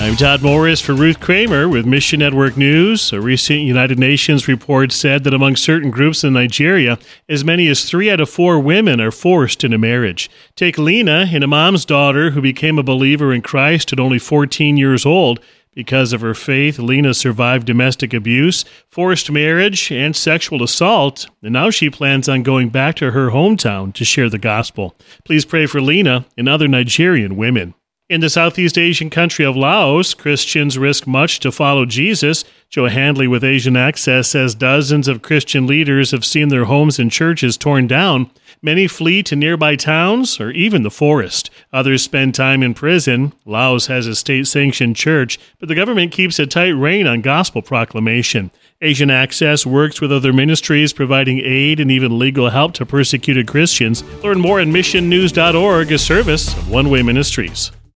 I'm Todd Morris for Ruth Kramer with Mission Network News. A recent United Nations report said that among certain groups in Nigeria, as many as three out of four women are forced into marriage. Take Lena, an imam's daughter who became a believer in Christ at only 14 years old. Because of her faith, Lena survived domestic abuse, forced marriage, and sexual assault, and now she plans on going back to her hometown to share the gospel. Please pray for Lena and other Nigerian women. In the Southeast Asian country of Laos, Christians risk much to follow Jesus. Joe Handley with Asian Access says dozens of Christian leaders have seen their homes and churches torn down. Many flee to nearby towns or even the forest. Others spend time in prison. Laos has a state sanctioned church, but the government keeps a tight rein on gospel proclamation. Asian Access works with other ministries providing aid and even legal help to persecuted Christians. Learn more at missionnews.org, a service of One Way Ministries.